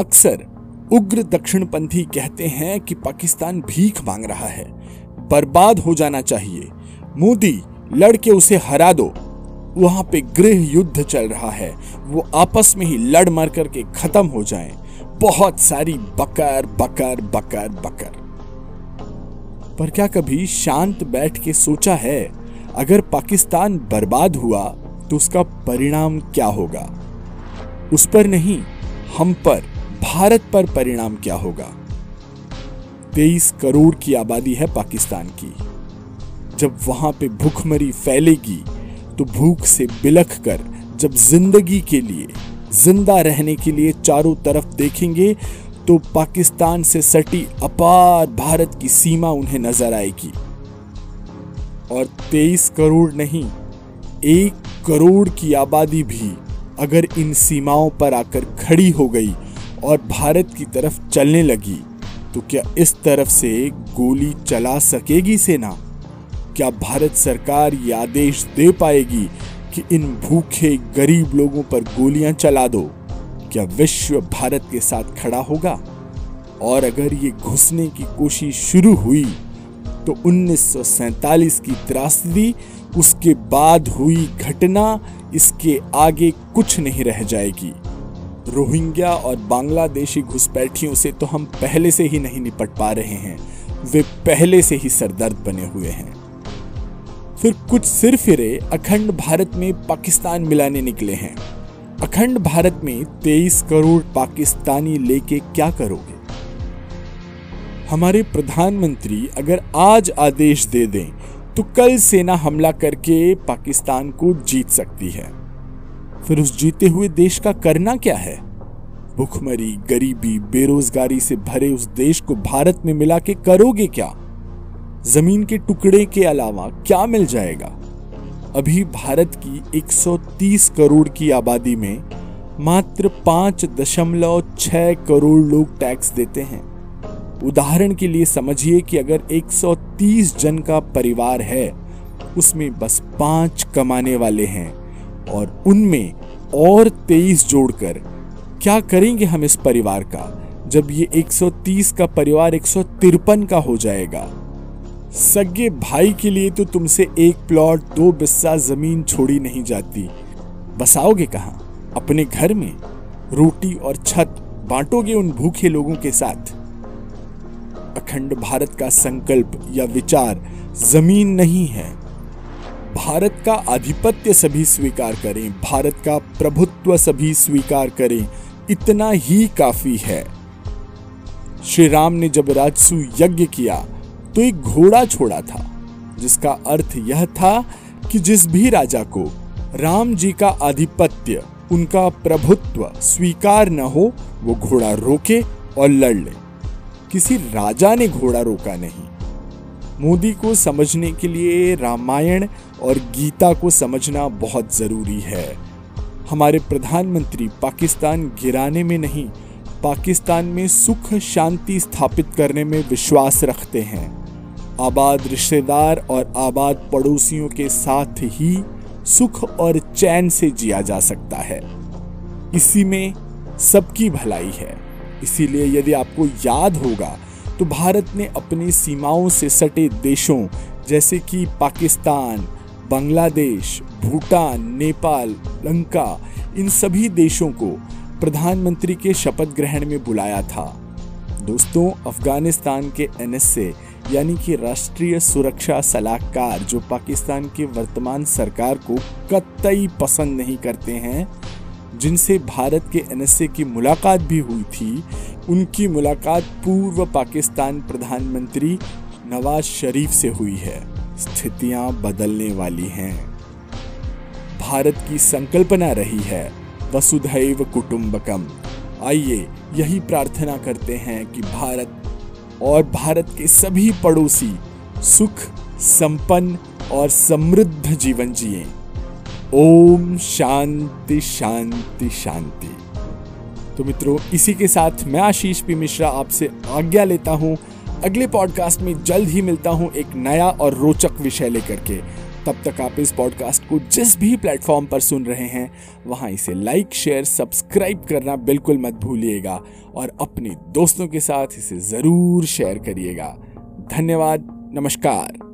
अक्सर उग्र दक्षिणपंथी कहते हैं कि पाकिस्तान भीख मांग रहा है, बर्बाद हो जाना चाहिए। मोदी, लड़के उसे हरा दो। वहाँ पे गृह युद्ध चल रहा है। वो आपस में ही लड़ मर करके खत्म हो जाएँ। बहुत सारी बकर बकर बकर बकर। पर क्या कभी शांत बैठ के सोचा है, अगर पाकिस्तान बर्बाद हुआ तो उसका परिणाम क्या होगा? उस पर नहीं, हम पर। भारत पर परिणाम क्या होगा? तेईस करोड़ की आबादी है पाकिस्तान की। जब वहाँ पे भूखमरी फैलेगी तो भूख से बिलख कर जब ज़िंदगी के लिए, ज़िंदा रहने के लिए चारों तरफ़ देखेंगे तो पाकिस्तान से सटी अपार भारत की सीमा उन्हें नज़र आएगी। और 23 करोड़ नहीं, एक करोड़ की आबादी भी अगर इन सीमाओं पर आकर खड़ी हो गई और भारत की तरफ़ चलने लगी। तो क्या इस तरफ़ से गोली चला सकेगी सेना? क्या भारत सरकार ये आदेश दे पाएगी कि इन भूखे गरीब लोगों पर गोलियाँ चला दो? क्या विश्व भारत के साथ खड़ा होगा? और अगर ये घुसने की कोशिश शुरू हुई तो 1947 की त्रासदी, उसके बाद हुई घटना, इसके आगे कुछ नहीं रह जाएगी। रोहिंग्या और बांग्लादेशी घुसपैठियों से तो हम पहले से ही नहीं निपट पा रहे हैं। वे पहले से ही सरदर्द बने हुए हैं। फिर कुछ सिर फिरे अखंड भारत में पाकिस्तान मिलाने निकले हैं। अखंड भारत में 23 करोड़ पाकिस्तानी लेके क्या करोगे? हमारे प्रधानमंत्री अगर आज आदेश दे दें तो कल सेना हमला करके पाकिस्तान को जीत सकती है। फिर उस जीते हुए देश का करना क्या है? भुखमरी, गरीबी, बेरोजगारी से भरे उस देश को भारत में मिला के करोगे क्या? ज़मीन के टुकड़े के अलावा क्या मिल जाएगा? अभी भारत की 130 करोड़ की आबादी में मात्र पाँच दशमलव छह करोड़ लोग टैक्स देते हैं। उदाहरण के लिए समझिए कि अगर 130 जन का परिवार है, उसमें बस पाँच कमाने वाले हैं। और उनमें और 23 जोड़कर, क्या करेंगे हम इस परिवार का? जब ये 130 का परिवार एक का हो जाएगा। सगे भाई के लिए तो तुमसे एक प्लॉट, दो बिस्सा ज़मीन छोड़ी नहीं जाती। बसाओगे कहा? अपने घर में? रोटी और छत, बांटोगे उन भूखे लोगों के साथ? अखंड भारत का संकल्प या विचार ज़मीन नहीं है। भारत का आधिपत्य सभी स्वीकार करें, भारत का प्रभुत्व सभी स्वीकार करें, इतना ही काफ़ी है। श्री राम ने जब राजसु यज्ञ किया तो एक घोड़ा छोड़ा था, जिसका अर्थ यह था कि जिस भी राजा को राम जी का आधिपत्य, उनका प्रभुत्व स्वीकार न हो, वो घोड़ा रोके और लड़ ले। किसी राजा ने घोड़ा रोका नहीं। मोदी को समझने के लिए रामायण और गीता को समझना बहुत ज़रूरी है। हमारे प्रधानमंत्री पाकिस्तान गिराने में नहीं, पाकिस्तान में सुख शांति स्थापित करने में विश्वास रखते हैं। आबाद रिश्तेदार और आबाद पड़ोसियों के साथ ही सुख और चैन से जिया जा सकता है। इसी में सबकी भलाई है। इसीलिए यदि आपको याद होगा तो भारत ने अपनी सीमाओं से सटे देशों, जैसे कि पाकिस्तान, बांग्लादेश, भूटान, नेपाल, लंका, इन सभी देशों को प्रधानमंत्री के शपथ ग्रहण में बुलाया था। दोस्तों, अफ़गानिस्तान के एनएसए, यानी कि राष्ट्रीय सुरक्षा सलाहकार जो पाकिस्तान के वर्तमान सरकार को कतई पसंद नहीं करते हैं, जिनसे भारत के एनएसए की मुलाकात भी हुई थी उनकी मुलाकात पूर्व पाकिस्तान प्रधानमंत्री नवाज़ शरीफ से हुई है। स्थितियाँ बदलने वाली हैं। भारत की संकल्पना रही है, वसुधैव कुटुंबकम। आइए यही प्रार्थना करते हैं कि भारत और भारत के सभी पड़ोसी सुख, संपन्न और समृद्ध जीवन जिए। ओम शांति शांति शांति। तो मित्रों, इसी के साथ मैं आशीष पी मिश्रा आपसे आज्ञा लेता हूँ। अगले पॉडकास्ट में जल्द ही मिलता हूँ एक नया और रोचक विषय लेकर के। तब तक आप इस पॉडकास्ट को जिस भी प्लेटफॉर्म पर सुन रहे हैं, वहाँ इसे लाइक शेयर सब्सक्राइब करना बिल्कुल मत भूलिएगा और अपने दोस्तों के साथ इसे ज़रूर शेयर करिएगा। धन्यवाद, नमस्कार।